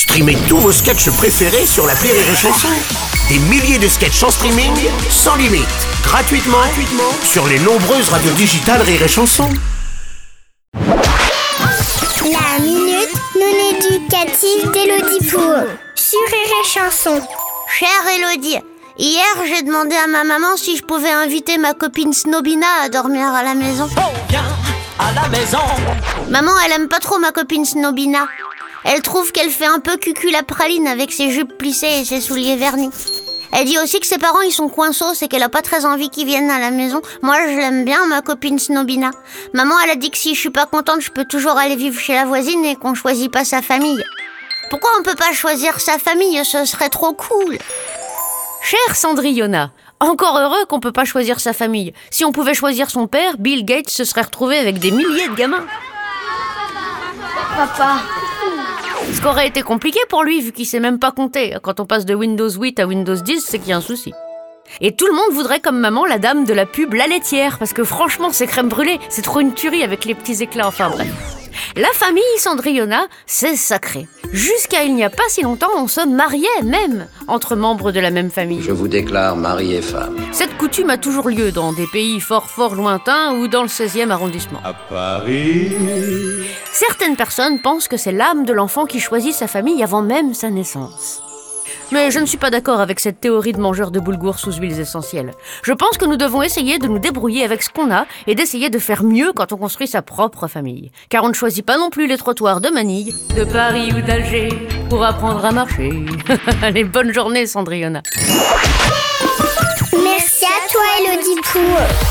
Streamez tous vos sketchs préférés sur la Rire et Chanson. Des milliers de sketchs en streaming, sans limite, gratuitement, gratuitement sur les nombreuses radios digitales Rire et Chanson. La minute non éducative d'Elodie Pour sur Rire et Chanson. Chère Elodie, hier j'ai demandé à ma maman si je pouvais inviter ma copine Snobina à dormir à la maison. à la maison. Maman, elle aime pas trop ma copine Snobina. Elle trouve qu'elle fait un peu cucul la praline avec ses jupes plissées et ses souliers vernis. Elle dit aussi que ses parents ils sont coinsos et qu'elle a pas très envie qu'ils viennent à la maison. Moi je l'aime bien ma copine Snobina. Maman elle a dit que si je suis pas contente je peux toujours aller vivre chez la voisine et qu'on choisit pas sa famille. Pourquoi on peut pas choisir sa famille? Ce serait trop cool. Chère Cendrillona, encore heureux qu'on peut pas choisir sa famille. Si on pouvait choisir son père, Bill Gates se serait retrouvé avec des milliers de gamins. Papa. Ce qu'aurait été compliqué pour lui vu qu'il sait même pas compter. Quand on passe de Windows 8 à Windows 10, c'est qu'il y a un souci. Et tout le monde voudrait comme maman la dame de la pub La laitière, parce que franchement, c'est crème brûlée, c'est trop une tuerie avec les petits éclats, enfin bref. La famille Cendrillona, c'est sacré. Jusqu'à il n'y a pas si longtemps, on se mariait même entre membres de la même famille. Je vous déclare mari et femme. Cette coutume a toujours lieu dans des pays fort fort lointains ou dans le 16e arrondissement. À Paris. Certaines personnes pensent que c'est l'âme de l'enfant qui choisit sa famille avant même sa naissance. Mais je ne suis pas d'accord avec cette théorie de mangeur de boulgour sous huiles essentielles. Je pense que nous devons essayer de nous débrouiller avec ce qu'on a et d'essayer de faire mieux quand on construit sa propre famille. Car on ne choisit pas non plus les trottoirs de Manille, de Paris ou d'Alger pour apprendre à marcher. Allez, bonne journée, Cendrillona. Merci à toi Elodie Pour.